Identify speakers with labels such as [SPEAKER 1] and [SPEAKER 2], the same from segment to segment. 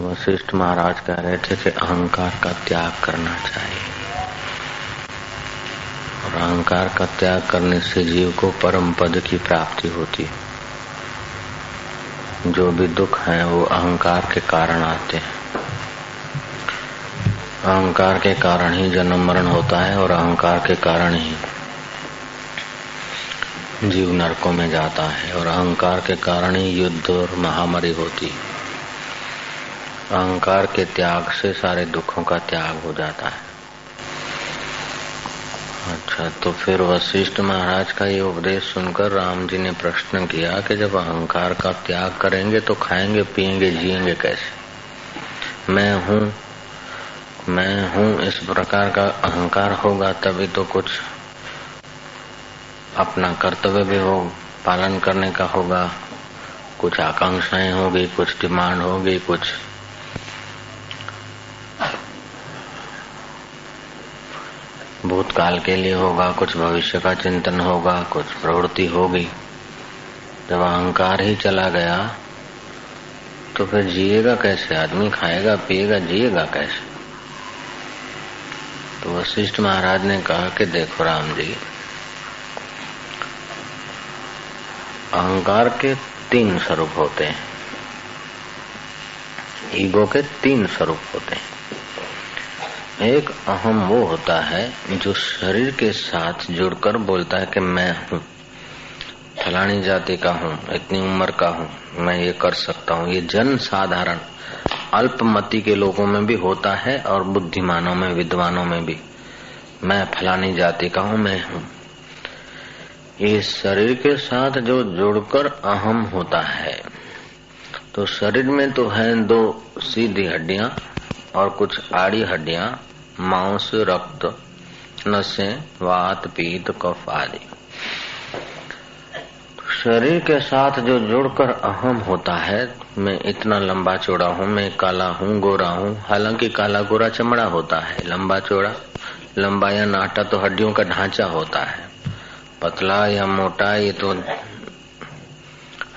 [SPEAKER 1] वशिष्ठ महाराज कह रहे थे कि अहंकार का त्याग करना चाहिए। और अहंकार का त्याग करने से जीव को परम पद की प्राप्ति होती है। जो भी दुख है, वो अहंकार के कारण आते हैं। अहंकार के कारण ही जन्म मरण होता है और अहंकार के कारण ही जीव नरकों में जाता है। और अहंकार के कारण ही युद्ध और महामारी होती है। अहंकार के त्याग से सारे दुखों का त्याग हो जाता है। अच्छा तो फिर वशिष्ठ महाराज का ये उपदेश सुनकर राम जी ने प्रश्न किया कि जब अहंकार का त्याग करेंगे तो खाएँगे, पिएँगे, जिएँगे कैसे? मैं हूँ मैं हूँ, इस प्रकार का अहंकार होगा, तभी तो कुछ अपना कर्तव्य भी हो पालन करने का होगा। कुछ आकांक्षाएँ होगी, कुछ डिमांड होगी, कुछ भूतकाल के लिए होगा, कुछ भविष्य का चिंतन होगा, कुछ प्रवृत्ति होगी। जब अहंकार ही चला गया तो फिर जिएगा कैसे? आदमी खाएगा, पिएगा, जिएगा कैसे? तो वशिष्ठ महाराज ने कहा कि देखो राम जी, अहंकार के तीन स्वरूप होते हैं। ईगो के तीन स्वरूप होते हैं। एक अहम वो होता है जो शरीर के साथ जुड़कर बोलता है कि मैं हूँ। फलानी जाति का हूँ, इतनी उम्र का हूँ, मैं ये कर सकता हूँ। ये जन साधारण, अल्पमति के लोगों में भी होता है और बुद्धिमानों में, विद्वानों में भी। मैं फलानी जाति का हूँ, मैं हूँ। ये शरीर के साथ जो जुड़कर अहम होता है तो शरीर में तो है दो सीधी हड्डियाँ और कुछ आड़ी हड्डियाँ। मांस रक्त नसें, वात, पीत, कफ आदि। शरीर के साथ जो जुड़कर अहम होता है, मैं इतना लंबा चौड़ा हूँ, मैं काला हूँ, गोरा हूँ, हालाँकि काला गोरा चमड़ा होता है, लंबा चौड़ा, लंबा या नाटा तो हड्डियों का ढांचा होता है। पतला या मोटा, ये तो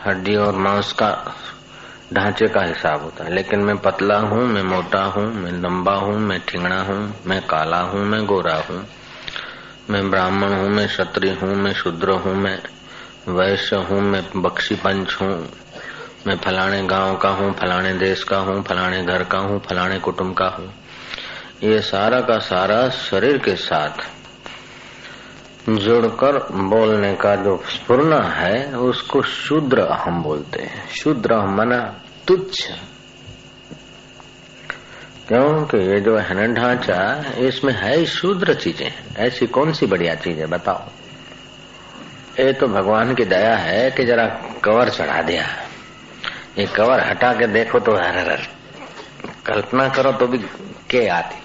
[SPEAKER 1] हड्डी और मांस का ढांचे का हिसाब होता है। लेकिन मैं पतला हूँ, मैं मोटा हूँ, मैं लंबा हूँ, मैं ठिंगड़ा हूँ, मैं काला हूँ, मैं गोरा हूँ। मैं ब्राह्मण हूँ, मैं क्षत्रिय हूँ, मैं शूद्र हूँ, मैं वैश्य हूँ, मैं बख्शी पंच हूँ। मैं फलाने गाँव का हूँ, फलाने देश का हूँ, फलाने घर का हूँ, फलाने कुटुंब का हूँ। ये सारा का सारा शरीर के साथ जुड़कर बोलने का जो स्पूर्ण है, उसको शूद्र हम बोलते हैं। शूद्र मना तुच्छ। क्योंकि ये जो है ना ढांचा, इसमें है ही शूद्र चीज़ें। ऐसी कौन सी बढ़िया चीज़ें, बताओ? ये तो भगवान की दया है कि जरा कवर चढ़ा दिया। ये कवर हटा के देखो तो हर हर कल्पना करो तो भी के आती।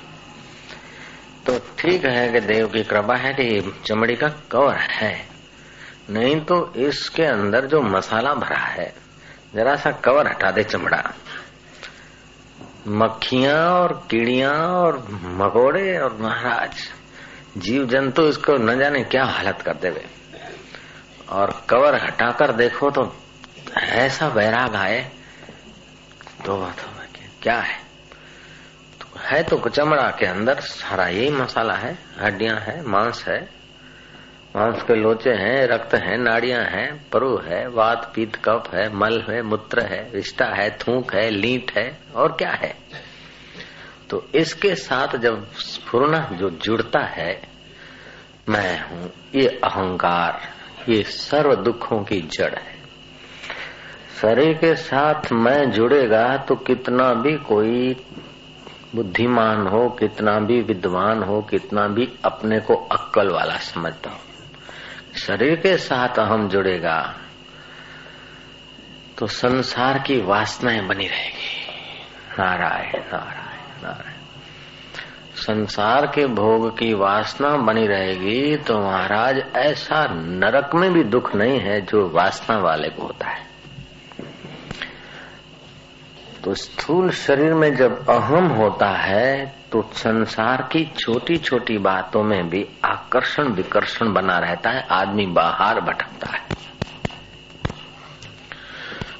[SPEAKER 1] तो ठीक है कि देव की कृपा है कि ये चमड़ी का कवर है। नहीं तो इसके अंदर जो मसाला भरा है, जरा सा कवर हटा दे चमड़ा। मक्खियाँ और कीड़िया और मकोड़े और महाराज जीव जंतु इसको न जाने क्या हालत कर देवे। और कवर हटाकर देखो तो ऐसा वैराग आए तो क्या है? है तो चमड़ा के अंदर सारा यही मसाला है, हड्डियाँ है, मांस है। मांस के लोचे हैं, रक्त है, नाड़ियाँ हैं, परु है, वात, पीत, कफ है, मल है, मूत्र है, रिश्ता है, थूक है, लीट है, और क्या है? तो इसके साथ जब स्फूर्णा जो जुड़ता है, मैं हूँ, ये अहंकार, ये सर्व दुखों की जड़ है। शरीर के साथ मैं जुड़ेगा तो कितना भी कोई बुद्धिमान हो, कितना भी विद्वान हो, कितना भी अपने को अक्कल वाला समझता हो। शरीर के साथ हम जुड़ेगा तो संसार की वासनाएँ बनी रहेगी। नारायण नारायण नारायण। संसार के भोग की वासना बनी रहेगी तो महाराज, ऐसा नरक में भी दुख नहीं है जो वासना वाले को होता है। तो स्थूल शरीर में जब अहम होता है तो संसार की छोटी छोटी बातों में भी आकर्षण विकर्षण बना रहता है, आदमी बाहर भटकता है।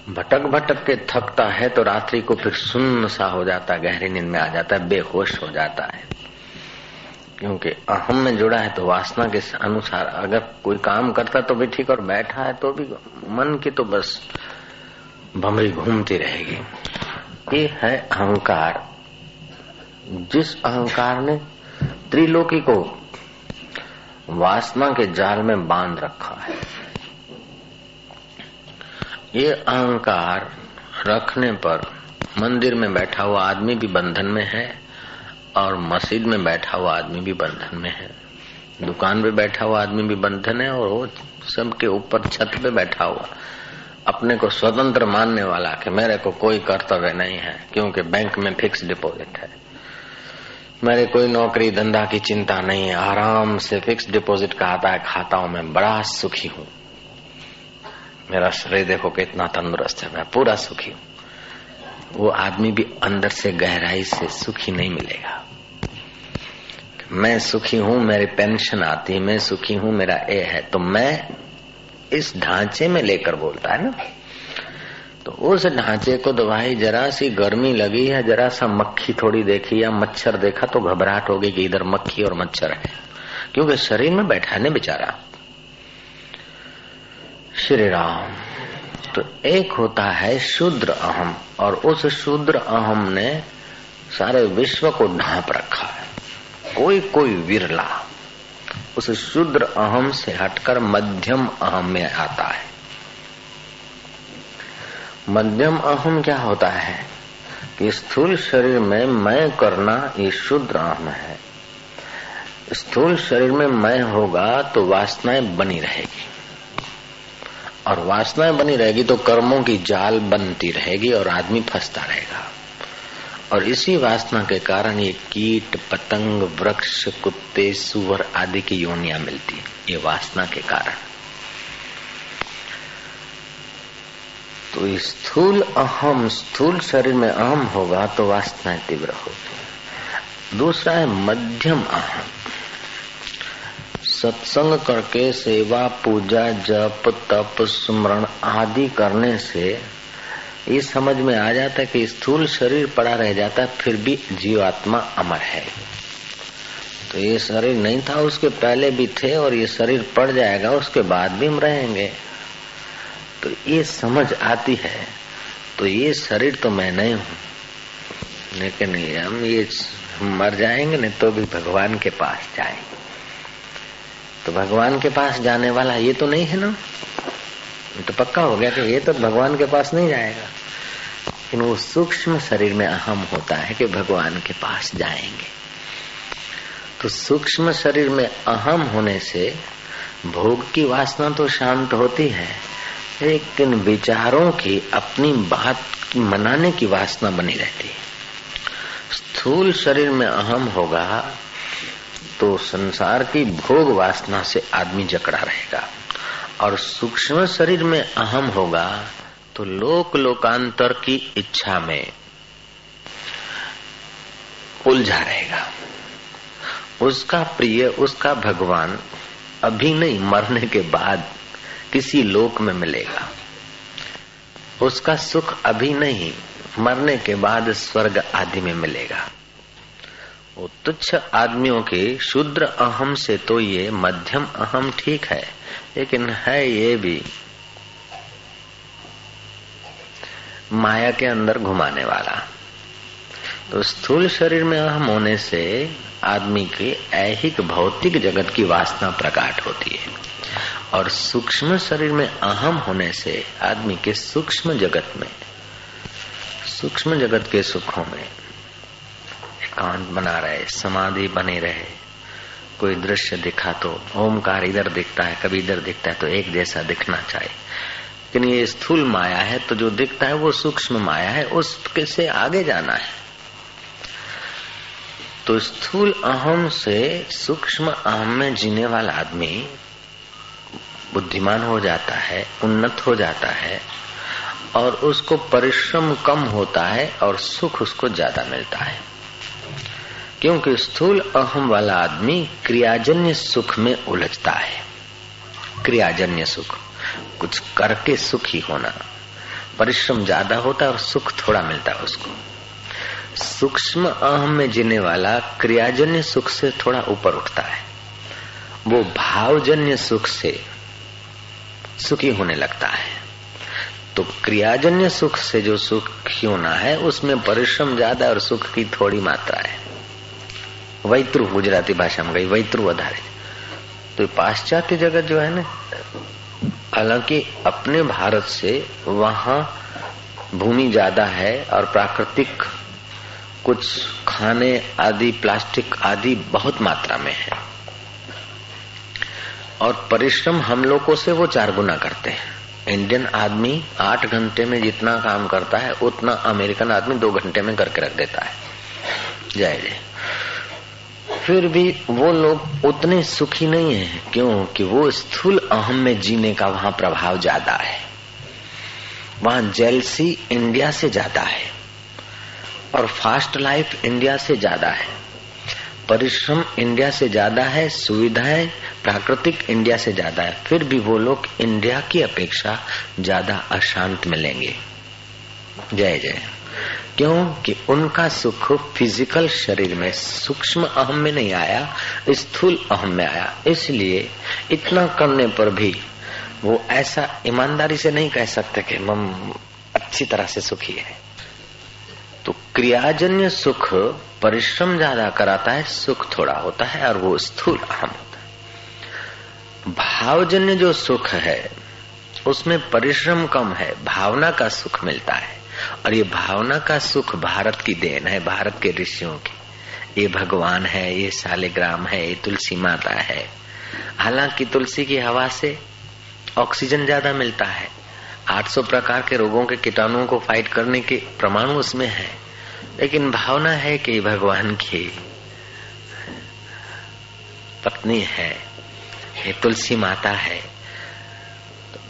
[SPEAKER 1] भटक भटक के थकता है तो रात्रि को फिर सुन्न सा हो जाता है, गहरी नींद में आ जाता है, बेहोश हो जाता है। क्योंकि अहम में जुड़ा है तो वासना के अनुसार अगर कोई काम करता तो भी ठीक, और बैठा है तो भी मन की तो बस भमरी घूमती रहेगी। ये है अहंकार। जिस अहंकार ने त्रिलोकी को वासना के जाल में बाँध रखा है, ये अहंकार रखने पर मंदिर में बैठा हुआ आदमी भी बंधन में है और मस्जिद में बैठा हुआ आदमी भी बंधन में है। दुकान पे बैठा हुआ आदमी भी बंधन है और वो सबके ऊपर छत पे बैठा हुआ। अपने को स्वतंत्र मानने वाला कि मेरे को कोई कर्तव्य नहीं है, क्योंकि बैंक में फिक्स डिपॉजिट है। मेरे कोई नौकरी, धंधा की चिंता नहीं है। आराम से फिक्स डिपॉजिट का आता है खाताओं में बड़ा सुखी हूँ। मेरा शरीर देखो कितना तंदुरुस्त है, मैं पूरा सुखी हूँ। वो आदमी भी अंदर से गहराई से सुखी नहीं मिलेगा। मैं सुखी हूँ, मेरी पेंशन आती है मैं सुखी हूँ, मेरा ए है तो मैं इस ढांचे में लेकर बोलता है ना तो उस ढांचे को तो भाई जरा सी गर्मी लगी या जरा सा मक्खी थोड़ी देखी या मच्छर देखा तो घबराहट होगी कि इधर मक्खी और मच्छर है। क्योंकि शरीर में बैठा है बेचारा। श्री राम तो एक होता है शुद्र अहम और उस शूद्र अहम ने सारे विश्व को ढांप रखा है। कोई कोई विरला। उस शुद्र अहम से हटकर मध्यम अहम में आता है। मध्यम अहम क्या होता है? कि स्थूल शरीर में मैं करना ये शुद्र अहम है। स्थूल शरीर में मैं होगा तो वासनाएँ बनी रहेगी। और वासनाएँ बनी रहेगी तो कर्मों की जाल बनती रहेगी और आदमी फंसता रहेगा। और इसी वासना के कारण ये कीट, पतंग, वृक्ष, कुत्ते, सुअर आदि की योनिया मिलती है, ये वासना के कारण। तो स्थूल अहम, स्थूल शरीर में अहम होगा तो वासनाएँ तीव्र होगी दूसरा है मध्यम अहम। सत्संग करके सेवा, पूजा, जप, तप, स्मरण आदि करने से ये समझ में आ जाता है कि स्थूल शरीर पड़ा रह जाता है, फिर भी जीवात्मा अमर है। तो ये शरीर नहीं था, उसके पहले भी थे और ये शरीर पड़ जाएगा, उसके बाद भी हम रहेंगे। तो ये समझ आती है तो ये शरीर तो मैं नहीं हूँ। लेकिन हम ये मर जाएँगे, नहीं तो भी भगवान के पास जाएँगे। तो भगवान के पास जाने वाला ये तो नहीं है ना? तो पक्का हो गया कि ये तो भगवान के पास नहीं जाएगा। लेकिन वो सूक्ष्म शरीर में अहम होता है कि भगवान के पास जाएँगे। तो सूक्ष्म शरीर में अहम होने से भोग की वासना तो शांत होती है, लेकिन विचारों की अपनी बात मनाने की वासना बनी रहती है। स्थूल शरीर में अहम होगा तो संसार की भोग वासना से आदमी जकड़ा रहेगा। और सूक्ष्म शरीर में अहम होगा तो लोक लोकांतर की इच्छा में उलझा रहेगा। उसका प्रिय, उसका भगवान अभी नहीं, मरने के बाद किसी लोक में मिलेगा। उसका सुख अभी नहीं, मरने के बाद स्वर्ग आदि में मिलेगा। वो तुच्छ आदमियों के शुद्र अहम से तो ये मध्यम अहम ठीक है, लेकिन है ये भी माया के अंदर घुमाने वाला। तो स्थूल शरीर में अहम होने से आदमी की ऐहिक भौतिक जगत की वासना प्रकाट होती है। और सूक्ष्म शरीर में अहम होने से आदमी के सूक्ष्म जगत में, सूक्ष्म जगत के सुखों में एकांत बना रहे, समाधि बने रहे। कोई दृश्य दिखा तो ओमकार इधर दिखता है, कभी इधर दिखता है तो एक जैसा दिखना चाहिए। लेकिन ये स्थूल माया है तो जो दिखता है वो सूक्ष्म माया है, उसके से आगे जाना है। तो स्थूल अहम से सूक्ष्म अहम में जीने वाला आदमी बुद्धिमान हो जाता है, उन्नत हो जाता है, और उसको परिश्रम कम होता है और सुख उसको ज़्यादा मिलता है। क्योंकि स्थूल अहम वाला आदमी क्रियाजन्य सुख में उलझता है। क्रियाजन्य सुख। कुछ करके सुखी होना। परिश्रम ज़्यादा होता और सुख थोड़ा मिलता है उसको। सूक्ष्म अहम में जीने वाला क्रियाजन्य सुख से थोड़ा ऊपर उठता है। वो भावजन्य सुख से सुखी होने लगता है। तो क्रियाजन्य सुख से जो सुखी होना है, उसमें परिश्रम ज़्यादा और सुख की थोड़ी मात्रा है। वैत्रु गुजराती भाषा में गई वैत्रु आधारित तो पाश्चात्य जगत जो है ना हालाँकि अपने भारत से वहाँ भूमि ज़्यादा है और प्राकृतिक कुछ खाने आदि, प्लास्टिक आदि बहुत मात्रा में है। और परिश्रम हम लोगों से वो चार गुना करते हैं। इंडियन आदमी आठ घंटे में जितना काम करता है, उतना अमेरिकन आदमी दो घंटे में करके रख देता है। जय जय फिर भी वो लोग उतने सुखी नहीं है। क्यों? कि वो स्थूल अहम में जीने का वहाँ प्रभाव ज़्यादा है। वहाँ जेलसी इंडिया से ज़्यादा है और फास्ट लाइफ इंडिया से ज़्यादा है। परिश्रम इंडिया से ज़्यादा है, सुविधाएँ प्राकृतिक इंडिया से ज़्यादा है। फिर भी वो लोग इंडिया की अपेक्षा ज़्यादा अशांत मिलेंगे जय जय। क्यों? कि उनका सुख फ़िज़िकल शरीर में सूक्ष्म अहम में नहीं आया, स्थूल अहम में आया। इसलिए इतना करने पर भी वो ऐसा ईमानदारी से नहीं कह सकते कि हम अच्छी तरह से सुखी है। तो क्रियाजन्य सुख परिश्रम ज़्यादा कराता है, सुख थोड़ा होता है और वो स्थूल अहम होता है। भावजन्य जो सुख है, उसमें परिश्रम कम है, भावना का सुख मिलता है। और ये भावना का सुख भारत की देन है, भारत के ऋषियों की। ये भगवान है, ये शालिग्राम है, ये तुलसी माता है। हालाँकि तुलसी की हवा से ऑक्सीजन ज़्यादा मिलता है। 800 प्रकार के रोगों के कीटाणुओं को फाइट करने के प्रमाण उसमें है। लेकिन भावना है कि भगवान की पत्नी है, ये तुलसी माता है।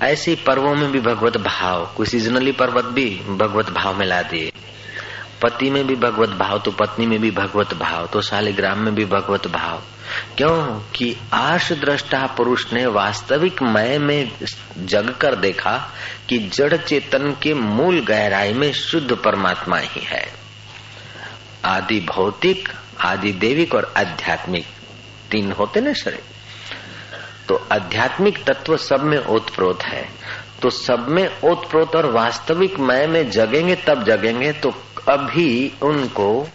[SPEAKER 1] ऐसी पर्वों में भी भगवत भाव, कोई सीजनली पर्वत भी भगवत भाव में ला दिए पति में भी भगवत भाव तो पत्नी में भी भगवत भाव तो शालिग्राम में भी भगवत भाव। क्यों? कि आश दृष्टा पुरुष ने वास्तविक मय में जग कर देखा कि जड़ चेतन के मूल गहराई में शुद्ध परमात्मा ही है। आदि भौतिक, आदि देविक और आध्यात्मिक, तीन होते ना शरीर? तो आध्यात्मिक तत्व सब में ओतप्रोत है। तो सब में ओतप्रोत और वास्तविक मय में जगेंगे, तब जगेंगे तो अभी उनको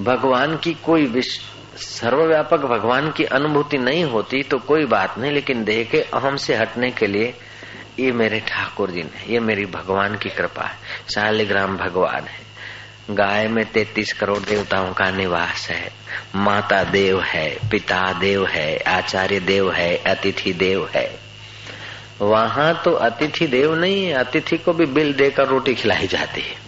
[SPEAKER 1] भगवान की कोई विश्व सर्वव्यापक भगवान की अनुभूति नहीं होती तो कोई बात नहीं, लेकिन देह के अहम से हटने के लिए ये मेरे ठाकुर जी ने, ये मेरी भगवान की कृपा है। शालिग्राम भगवान है। गाय में तैतीस करोड़ देवताओं का निवास है। माता देव है, पिता देव है, आचार्य देव है, अतिथि देव है। वहाँ तो अतिथि देव नहीं है, अतिथि को भी बिल देकर रोटी खिलाई जाती है।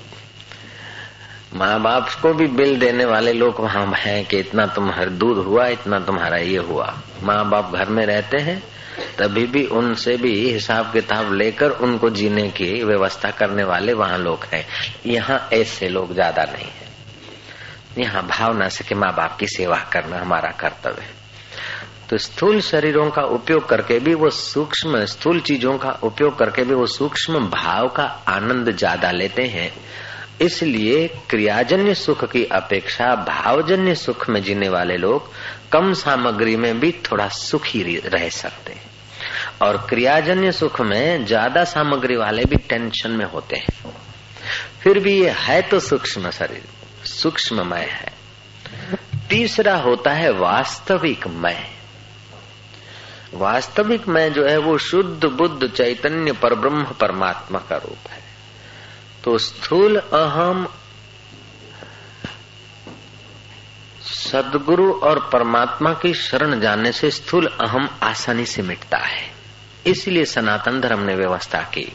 [SPEAKER 1] माँ बाप को भी बिल देने वाले लोग वहाँ हैं कि इतना तुम्हारा दूध हुआ, इतना तुम्हारा ये हुआ। माँ बाप घर में रहते हैं, तभी भी उनसे भी हिसाब किताब लेकर उनको जीने की व्यवस्था करने वाले वहाँ लोग हैं। यहाँ ऐसे लोग ज़्यादा नहीं है। यहाँ भावना से कि माँ बाप की सेवा करना हमारा कर्तव्य है। तो स्थूल शरीरों का उपयोग करके भी वो सूक्ष्म, स्थूल चीज़ों का उपयोग करके भी वो सूक्ष्म भाव का आनंद ज़्यादा लेते हैं। इसलिए क्रियाजन्य सुख की अपेक्षा भावजन्य सुख में जीने वाले लोग कम सामग्री में भी थोड़ा सुखी रह सकते हैं। और क्रियाजन्य सुख में ज़्यादा सामग्री वाले भी टेंशन में होते हैं। फिर भी ये है तो सूक्ष्म शरीर, सूक्ष्ममय है। तीसरा होता है वास्तविक मय वास्तविक मय जो है वो शुद्ध बुद्ध चैतन्य पर ब्रह्म परमात्मा का रूप है। तो स्थूल अहम सदगुरु और परमात्मा की शरण जाने से स्थूल अहम आसानी से मिटता है। इसलिए सनातन धर्म ने व्यवस्था की।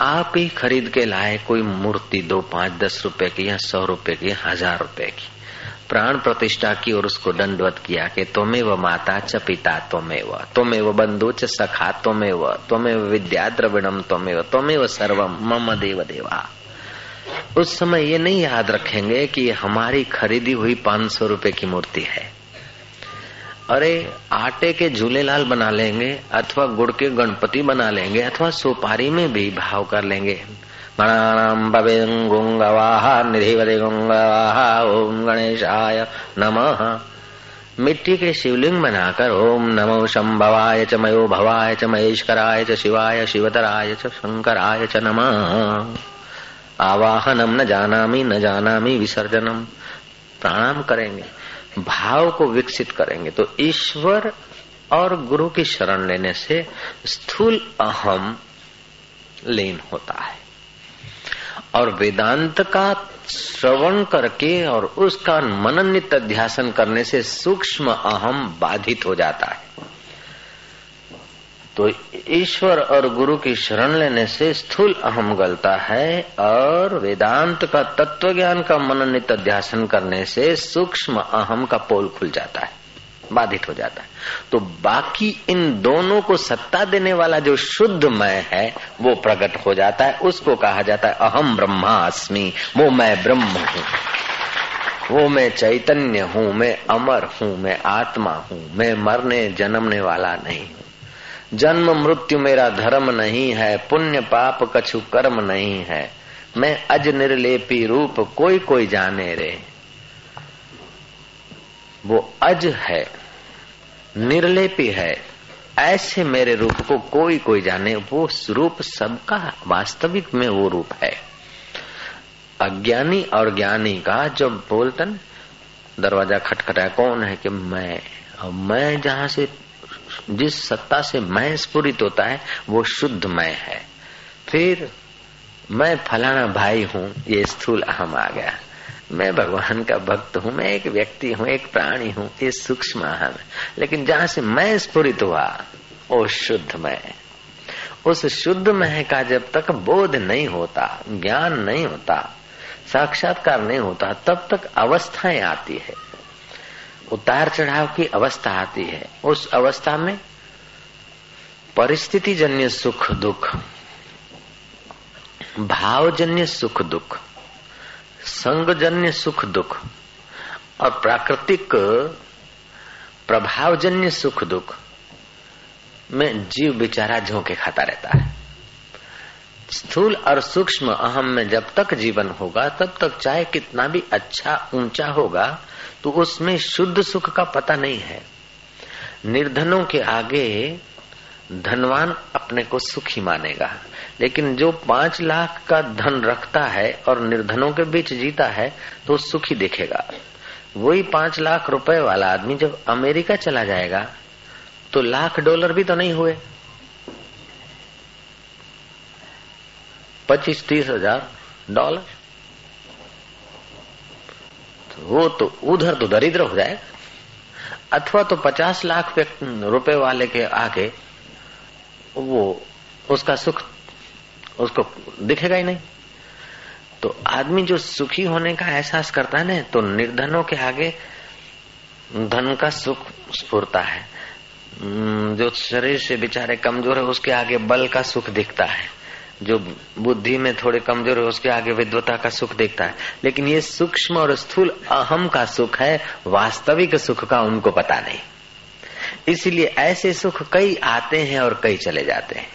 [SPEAKER 1] आप ही खरीद के लाए कोई मूर्ति दो, पाँच, दस रुपए की या सौ रुपए की, हज़ार रुपए की। प्राण प्रतिष्ठा की और उसको दंडवत किया कि तुम्हें व माता च पिता तुम्हें व तुम्हें व बंधु च सखा तुम्हें व तुम्हें विद्या द्रविणम तुम्हें व तुम्हें व सर्वम, मम देव देवा। उस समय ये नहीं याद रखेंगे कि हमारी खरीदी हुई पाँच सौ रुपये की मूर्ति है। अरे, आटे के झूलेलाल बना लेंगे, अथवा गुड़ के गणपति बना लेंगे, अथवा सुपारी में भी भाव कर लेंगे। गुंगवाह निधिवदे गुंगवाह ओम गणेशाय नमः। मिट्टी के शिवलिंग बनाकर ओम नमो शंभवाय च मयो भवाय च महेश्वराय च शिवाय शिवतराय च शंकराय च नमः। आवाहनम न जानामी न जानामी विसर्जनम प्रणाम करेंगे, भाव को विकसित करेंगे। तो ईश्वर और गुरु की शरण लेने से स्थूल अहम लीन होता है। और वेदांत का श्रवण करके और उसका मननित अध्यासन करने से सूक्ष्म अहम बाधित हो जाता है। तो ईश्वर और गुरु की शरण लेने से स्थूल अहम गलता है और वेदांत का तत्व ज्ञान का मननित अध्यासन करने से सूक्ष्म अहम का पोल खुल जाता है, बाधित हो जाता है। तो बाकी इन दोनों को सत्ता देने वाला जो शुद्ध मैं है, वो प्रकट हो जाता है, उसको कहा जाता है, अहम ब्रह्मा ब्रह्मास्मि, वो मैं ब्रह्म हूँ। वो मैं चैतन्य हूँ, मैं अमर हूँ, मैं आत्मा हूँ, मैं मरने, जन्मने वाला नहीं हूँ। जन्म, मृत्यु मेरा धर्म नहीं है, पुण्य, पाप कछु कर्म नहीं है। मैं अज निर्लेपी रूप कोई कोई जाने रे। वो अज है। निर्लेपी है। ऐसे मेरे रूप को कोई कोई जाने, वो रूप सबका, वास्तविक में वो रूप है। अज्ञानी और ज्ञानी का जब बोलतन, दरवाज़ा खटखटाया, कौन है कि मैं? मैं जहाँ से, जिस सत्ता से मैं स्फुरित होता है, वो शुद्ध मैं है। फिर, मैं फलाना भाई हूँ, ये स्थूल अहम आ गया। मैं भगवान का भक्त हूँ, मैं एक व्यक्ति हूँ, एक प्राणी हूँ, ये सूक्ष्म अहम लेकिन जहाँ से मैं स्फुरित हुआ वो शुद्ध मैं उस शुद्ध मह का जब तक बोध नहीं होता, ज्ञान नहीं होता, साक्षात्कार नहीं होता, तब तक अवस्थाएँ आती है। उतार चढ़ाव की अवस्था आती है। उस अवस्था में परिस्थिति जन्य सुख दुख, भावजन्य सुख दुख संगजन्य सुख दुख और प्राकृतिक प्रभावजन्य सुख दुख में जीव बेचारा झोंके खाता रहता है। स्थूल और सूक्ष्म अहम में जब तक जीवन होगा, तब तक चाहे कितना भी अच्छा ऊँचा होगा तो उसमें शुद्ध सुख का पता नहीं है। निर्धनों के आगे धनवान अपने को सुखी मानेगा। लेकिन जो पाँच लाख का धन रखता है और निर्धनों के बीच जीता है तो सुखी देखेगा। वही पाँच लाख रुपए वाला आदमी जब अमेरिका चला जाएगा तो लाख डॉलर भी तो नहीं हुए। पच्चीस, तीस हज़ार डॉलर। तो वो तो उधर तो दरिद्र हो जाए। अथवा तो पचास लाख रुपए वाले के आगे वो उसका सुख उसको दिखेगा ही नहीं। तो आदमी जो सुखी होने का एहसास करता है ना तो निर्धनों के आगे धन का सुख स्फुरता है। जो शरीर से बेचारे कमज़ोर है, उसके आगे बल का सुख दिखता है। जो बुद्धि में थोड़े कमज़ोर है, उसके आगे विद्वता का सुख देखता है। लेकिन ये सूक्ष्म और स्थूल अहम का सुख है, वास्तविक सुख का उनको पता नहीं। इसीलिए ऐसे सुख कई आते हैं और कई चले जाते हैं।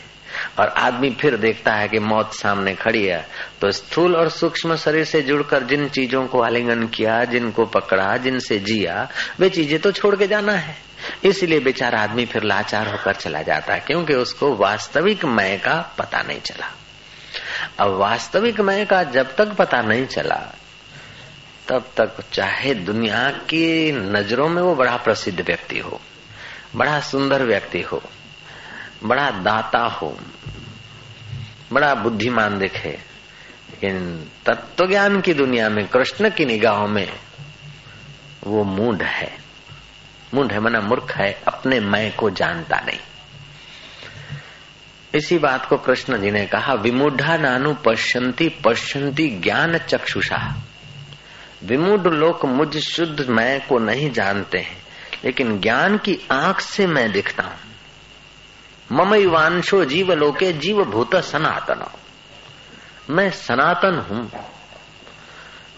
[SPEAKER 1] और आदमी फिर देखता है कि मौत सामने खड़ी है। तो स्थूल और सूक्ष्म शरीर से जुड़कर जिन चीज़ों को आलिंगन किया, जिनको पकड़ा, जिनसे जिया, वे चीज़ें तो छोड़ के जाना है। इसलिए बेचारा आदमी फिर लाचार होकर चला जाता है, क्योंकि उसको वास्तविक मय का पता नहीं चला। अब वास्तविक मय का जब तक पता नहीं चला, तब तक चाहे दुनिया की नज़रों में वो बड़ा प्रसिद्ध व्यक्ति हो, बड़ा सुंदर व्यक्ति हो बड़ा दाता हो, बड़ा बुद्धिमान दिखे, लेकिन तत्व ज्ञान की दुनिया में, कृष्ण की निगाहों में वो मूड है। मूड है मना मूर्ख है, अपने मैं को जानता नहीं। इसी बात को कृष्ण जी ने कहा, विमूढ़ा नानु पश्यंती पश्यंती ज्ञान चक्षुषा। विमूढ़ लोग मुझ शुद्ध मैं को नहीं जानते हैं, लेकिन ज्ञान की आँख से मैं दिखता हूँ। मम वांशो जीव लोके जीव भूत सनातन। मैं सनातन हूँ।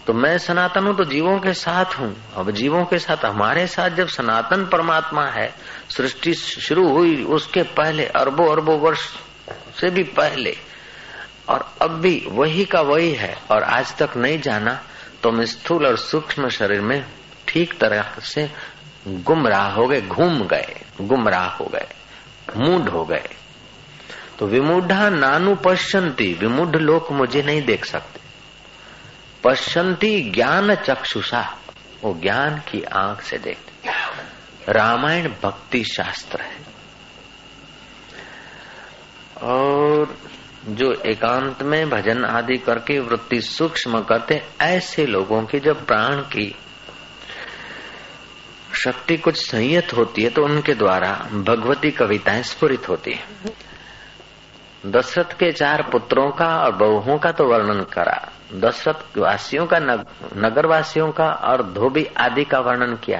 [SPEAKER 1] तो मैं सनातन हूँ तो जीवों के साथ हूँ। अब जीवों के साथ हमारे साथ जब सनातन परमात्मा है, सृष्टि शुरू हुई उसके पहले अरबों अरबों वर्ष से भी पहले, और अब भी वही का वही है, और आज तक नहीं जाना तो हम स्थूल और सूक्ष्म शरीर में ठीक तरह से गुमराह हो गए, घूम गए, गुमराह हो गए। मूड हो गए। तो विमूढ़ा नानु पश्यंती, विमूढ़ लोग मुझे नहीं देख सकते। पश्यंती ज्ञान चक्षुषा, वो ज्ञान की आँख से देखते। रामायण भक्ति शास्त्र है। और जो एकांत में भजन आदि करके वृत्ति सूक्ष्म करते, ऐसे लोगों की जब प्राण की शक्ति कुछ संयत होती है तो उनके द्वारा भगवती कविताएँ स्फुरित होती है। दशरथ के चार पुत्रों का और बहुओं का तो वर्णन करा। दशरथ वासियों का नगर वासियों का और धोबी आदि का वर्णन किया।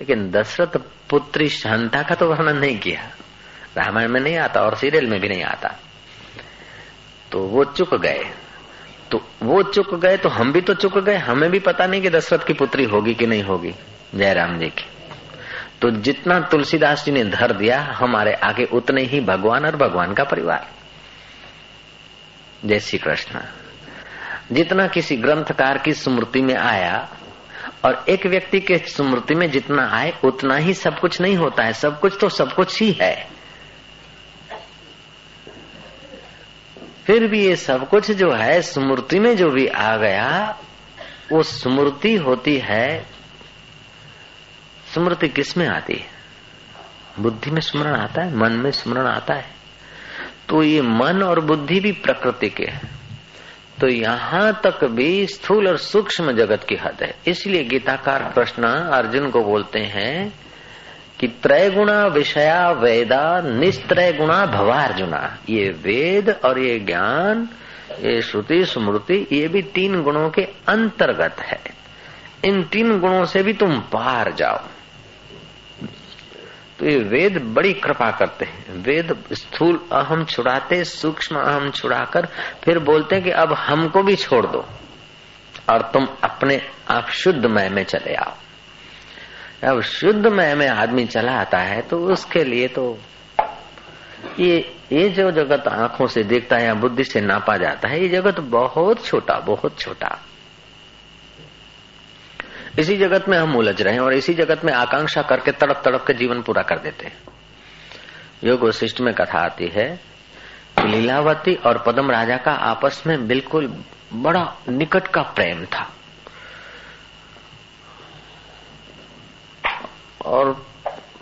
[SPEAKER 1] लेकिन दशरथ पुत्री शांता का तो वर्णन नहीं किया। रामायण में नहीं आता और सीरियल में भी नहीं आता। तो वो चुक गए। तो वो चुक गए तो हम भी तो चुक गए। हमें भी पता नहीं कि दशरथ की पुत्री होगी कि नहीं होगी। जयराम जी की। तो जितना तुलसीदास जी ने धर दिया, हमारे आगे उतने ही भगवान और भगवान का परिवार। जय श्री कृष्ण। जितना किसी ग्रंथकार की स्मृति में आया, और एक व्यक्ति के स्मृति में जितना आए, उतना ही सब कुछ नहीं होता है। सब कुछ तो सब कुछ ही है। फिर भी ये सब कुछ जो है, स्मृति में जो भी आ गया, वो स्मृति होती है स्मृति किसमें आती है? बुद्धि में स्मरण आता है, मन में स्मरण आता है। तो ये मन और बुद्धि भी प्रकृति के है। तो यहाँ तक भी स्थूल और सूक्ष्म जगत की हद है। इसलिए गीताकार कृष्ण अर्जुन को बोलते हैं कि त्रय गुणा विषया वेदा निस्त्रय गुणा भवार्जुना। ये वेद और ये ज्ञान, ये श्रुति, स्मृति, ये भी तीन गुणों के अंतर्गत है। इन तीन गुणों से भी तुम पार जाओ। तो ये वेद बड़ी कृपा करते हैं। वेद स्थूल अहम छुड़ाते, सूक्ष्म अहम छुड़ाकर फिर बोलते हैं कि अब हमको भी छोड़ दो और तुम अपने आप शुद्ध मय में चले आओ। अब शुद्ध मय में आदमी चला आता है तो उसके लिए तो ये ये जो जगत आँखों से देखता है या बुद्धि से नापा जाता है, ये जगत बहुत छोटा बहुत छोटा। इसी जगत में हम उलझ रहे हैं और इसी जगत में आकांक्षा करके तड़प तड़प के जीवन पूरा कर देते हैं। योग वशिष्ठ में कथा आती है, लीलावती और पदम राजा का आपस में बिल्कुल बड़ा निकट का प्रेम था। और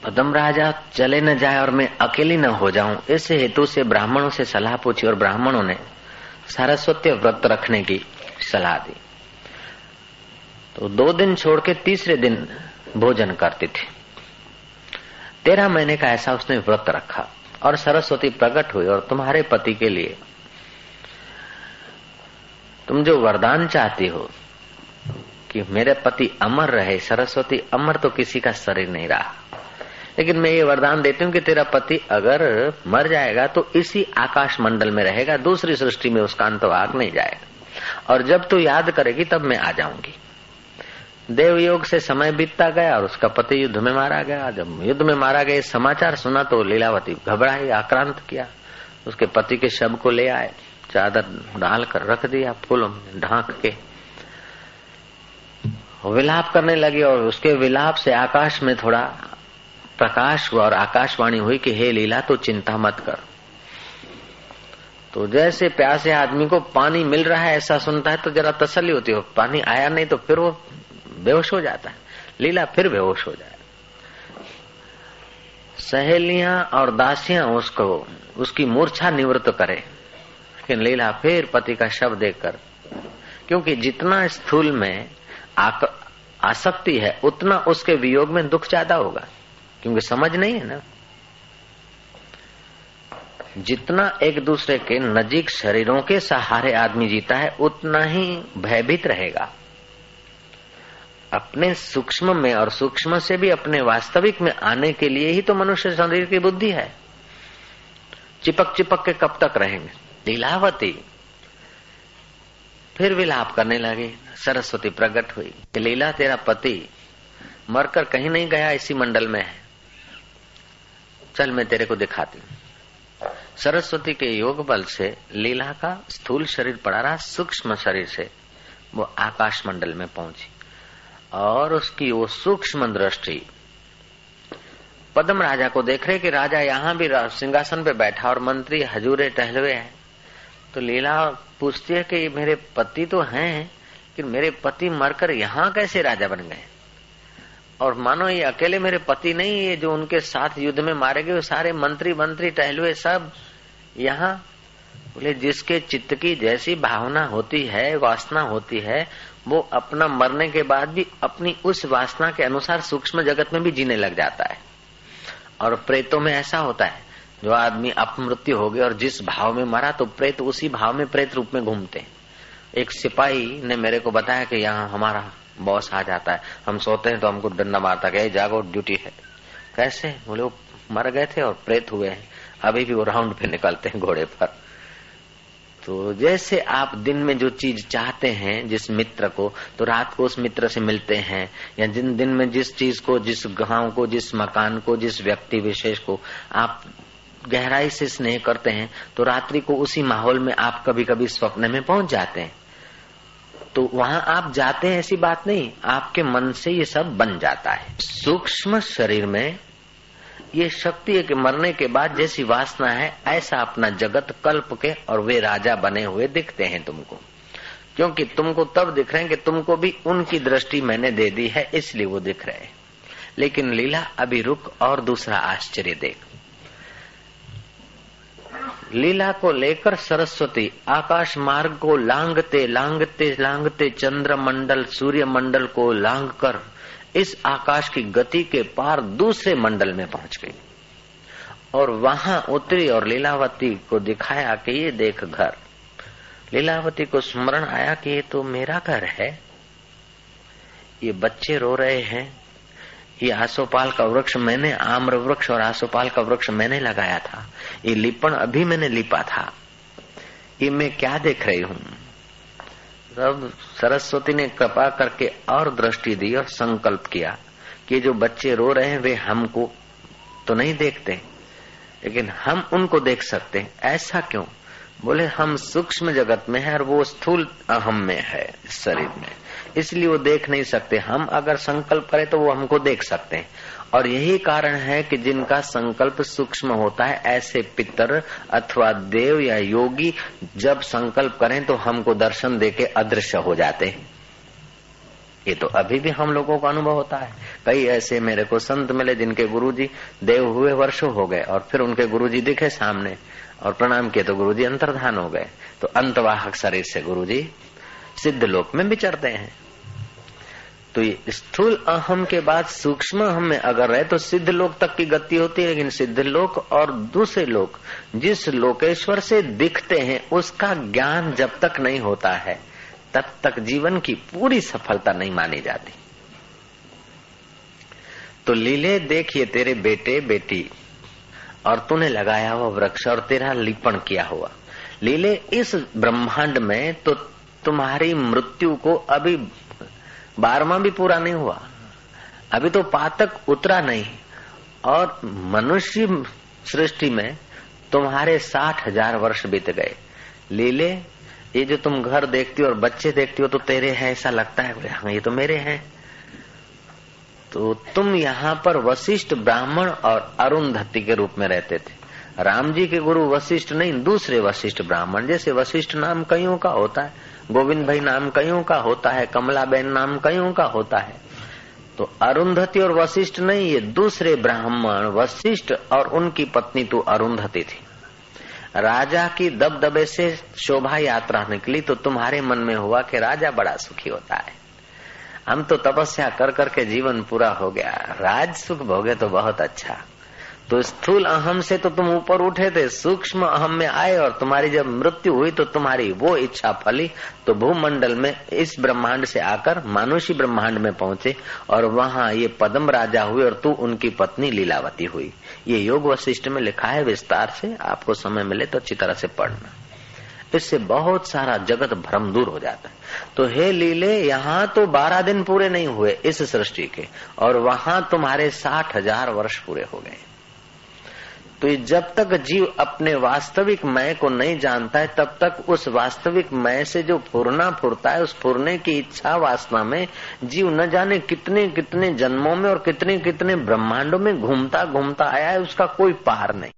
[SPEAKER 1] पदम राजा चले न जाए और मैं अकेली न हो जाऊँ, इस हेतु से ब्राह्मणों से सलाह पूछी और ब्राह्मणों ने सारस्वत्य व्रत रखने की सलाह दी। तो दो दिन छोड़ के तीसरे दिन भोजन करती थी। तेरह महीने का ऐसा उसने व्रत रखा और सरस्वती प्रकट हुई और तुम्हारे पति के लिए। तुम जो वरदान चाहती हो कि मेरे पति अमर रहे, सरस्वती अमर तो किसी का शरीर नहीं रहा। लेकिन मैं ये वरदान देती हूँ कि तेरा पति अगर मर जाएगा तो इसी आकाश मंडल में रहेगा, दूसरी सृष्टि में उसका अंतवाग नहीं जाएगा। और जब तू याद करेगी तब मैं आ जाऊँगी। देव योग से समय बीतता गया और उसका पति युद्ध में मारा गया। जब युद्ध में मारा गया समाचार सुना तो लीलावती घबराई, आक्रांत किया। उसके पति के शव को ले आए, चादर डाल कर रख दिया, फूलों में ढांक के। विलाप करने लगी और उसके विलाप से आकाश में थोड़ा प्रकाश हुआ और आकाशवाणी हुई कि, हे लीला तो चिंता मत कर। तो जैसे प्यासे आदमी को पानी मिल रहा है, ऐसा सुनता है तो जरा तसली होती है। पानी आया नहीं तो फिर वो बेहोश हो जाता है। लीला फिर बेहोश हो जाए। सहेलियाँ और दासियाँ उसको, उसकी मूर्छा निवृत्त करे। लेकिन लीला फिर पति का शब्द देखकर, क्योंकि जितना स्थूल में आसक्ति है, उतना उसके वियोग में दुख ज़्यादा होगा। क्योंकि समझ नहीं है ना। जितना एक दूसरे के नजीक शरीरों के सहारे आदमी जीता है, उतना ही भयभीत रहेगा। अपने सूक्ष्म में और सूक्ष्म से भी अपने वास्तविक में आने के लिए ही तो मनुष्य शरीर की बुद्धि है। चिपक चिपक के कब तक रहेंगे? लीलावती। फिर विलाप करने लगे। सरस्वती प्रकट हुई। कि लीला तेरा पति मरकर कहीं नहीं गया, इसी मंडल में है। चल मैं तेरे को दिखाती सरस्वती के योग बल से लीला का स्थूल शरीर पड़ा रहा, सूक्ष्म शरीर से वो आकाश मंडल में पहुँची। और उसकी वो सूक्ष्म दृष्टि। पद्म राजा को देख रहे कि राजा यहाँ भी सिंहासन पे बैठा और मंत्री हजूरे टहलवे है। तो लीला पूछती है कि मेरे पति तो हैं कि मेरे पति मरकर यहाँ कैसे राजा बन गए? और मानो ये अकेले मेरे पति नहीं, ये जो उनके साथ युद्ध में मारे गए सारे मंत्री मंत्री टहलुए सब यहाँ बोले, जिसके चित्त की जैसी भावना होती है, वासना होती है, वो अपना मरने के बाद भी अपनी उस वासना के अनुसार सूक्ष्म जगत में भी जीने लग जाता है। और प्रेतों में ऐसा होता है, जो आदमी अपमृत्यु हो गया और जिस भाव में मरा तो प्रेत उसी भाव में प्रेत रूप में घूमते हैं। एक सिपाही ने मेरे को बताया कि यहाँ हमारा बॉस आ जाता है। हम सोते हैं तो हमको डंडा मारता गया जागो, ड्यूटी है। कैसे? बोले, वो मर गए थे और प्रेत हुए हैं। अभी भी वो राउंड पे निकलते हैं घोड़े पर। तो जैसे आप दिन में जो चीज़ चाहते हैं, जिस मित्र को तो रात को उस मित्र से मिलते हैं, या जिन दिन में जिस चीज़ को, जिस गाँव को, जिस मकान को, जिस व्यक्ति विशेष को आप गहराई से स्नेह करते हैं तो रात्रि को उसी माहौल में आप कभी कभी स्वप्न में पहुँच जाते हैं। तो वहाँ आप जाते हैं ऐसी बात नहीं, आपके मन से ये सब बन जाता है। सूक्ष्म शरीर में ये शक्ति है कि मरने के बाद जैसी वासना है, ऐसा अपना जगत, कल्प के और वे राजा बने हुए दिखते हैं तुमको। क्योंकि तुमको तब दिख रहे हैं कि तुमको भी उनकी दृष्टि मैंने दे दी है, इसलिए वो दिख रहे हैं। लेकिन लीला, अभी रुक और दूसरा आश्चर्य देख। लीला को लेकर सरस्वती, आकाश मार्ग को लांगते लांगते लांगते चंद्र मंडल सूर्य मंडल को लांग कर इस आकाश की गति के पार दूसरे मंडल में पहुँच गई। और वहाँ उतरी और लीलावती को दिखाया कि ये देख घर। लीलावती को स्मरण आया कि ये तो मेरा घर है। ये बच्चे रो रहे हैं। ये आसोपाल का वृक्ष मैंने, आम्र वृक्ष और आसोपाल का वृक्ष मैंने लगाया था। ये लिपण अभी मैंने लिपा था। ये मैं क्या देख रही हूँ? तब सरस्वती ने कृपा करके और दृष्टि दी और संकल्प किया कि जो बच्चे रो रहे हैं, वे हमको तो नहीं देखते, लेकिन हम उनको देख सकते हैं। ऐसा क्यों? बोले, हम सूक्ष्म जगत में है और वो स्थूल अहम में है, शरीर में। इसलिए वो देख नहीं सकते। हम अगर संकल्प करें तो वो हमको देख सकते हैं। और यही कारण है कि जिनका संकल्प सूक्ष्म होता है, ऐसे पितर अथवा देव या योगी जब संकल्प करें तो हमको दर्शन देके अदृश्य हो जाते ये तो अभी भी हम लोगों का अनुभव होता है। कई ऐसे मेरे को संत मिले जिनके गुरुजी देव हुए वर्षों हो गए और फिर उनके गुरुजी दिखे सामने और प्रणाम किए तो गुरुजी अंतर्धान हो गए। तो अंतवाहक शरीर से गुरुजी सिद्ध लोक में विचरते हैं। तो ये स्थूल अहम के बाद सूक्ष्म अहम में अगर रहे तो सिद्ध लोक तक की गति होती है, लेकिन सिद्ध लोक और दूसरे लोक जिस लोकेश्वर से दिखते हैं, उसका ज्ञान जब तक नहीं होता है, तब तक जीवन की पूरी सफलता नहीं मानी जाती। तो लीले, देखिए तेरे बेटे, बेटी, और तूने लगाया हुआ वृक्ष और तेरा लिपण किया हुआ। लीले, इस ब्रह्मांड में तो तुम्हारी मृत्यु को अभी बारवा भी पूरा नहीं हुआ। अभी तो पातक उतरा नहीं। और मनुष्य सृष्टि में तुम्हारे साठ हज़ार वर्ष बीत गए। लीले, ये जो तुम घर देखती हो और बच्चे देखती हो तो तेरे हैं, ऐसा लगता है हाँ ये तो मेरे हैं। तो तुम यहाँ पर वशिष्ठ ब्राह्मण और अरुंधति के रूप में रहते थे। राम जी के गुरु वशिष्ठ नहीं, दूसरे वशिष्ठ ब्राह्मण, जैसे वशिष्ठ नाम कईयों का होता है। गोविंद भाई नाम कईयों का होता है, कमला बेन नाम कईयों का होता है। तो अरुंधति और वशिष्ठ नहीं, ये दूसरे ब्राह्मण, वशिष्ठ और उनकी पत्नी तो अरुंधति थी। राजा की दबदबे से शोभा यात्रा निकली तो तुम्हारे मन में हुआ कि राजा बड़ा सुखी होता है। हम तो तपस्या कर करके जीवन पूरा हो गया। राज सुख भोगे तो बहुत अच्छा। तो स्थूल अहम से तो तुम ऊपर उठे थे, सूक्ष्म अहम में आए और तुम्हारी जब मृत्यु हुई तो तुम्हारी वो इच्छा फली तो भूमंडल में इस ब्रह्मांड से आकर मानुषी ब्रह्मांड में पहुँचे और वहाँ ये पदम राजा हुए और तू उनकी पत्नी लीलावती हुई। ये योग वशिष्ठ में लिखा है विस्तार से, आपको समय मिले तो अच्छी तरह से पढ़ना। इससे बहुत सारा जगत भ्रम दूर हो जाता है। तो हे लीले, यहाँ तो बारह दिन पूरे नहीं हुए इस सृष्टि के, और वहाँ तुम्हारे साठ हज़ार वर्ष पूरे हो गए। तो ये जब तक जीव अपने वास्तविक मय को नहीं जानता है, तब तक उस वास्तविक मय से जो फुरना फुरता है, उस फुरने की इच्छा वासना में जीव न जाने कितने कितने जन्मों में और कितने कितने ब्रह्मांडों में घूमता घूमता आया है, उसका कोई पार नहीं।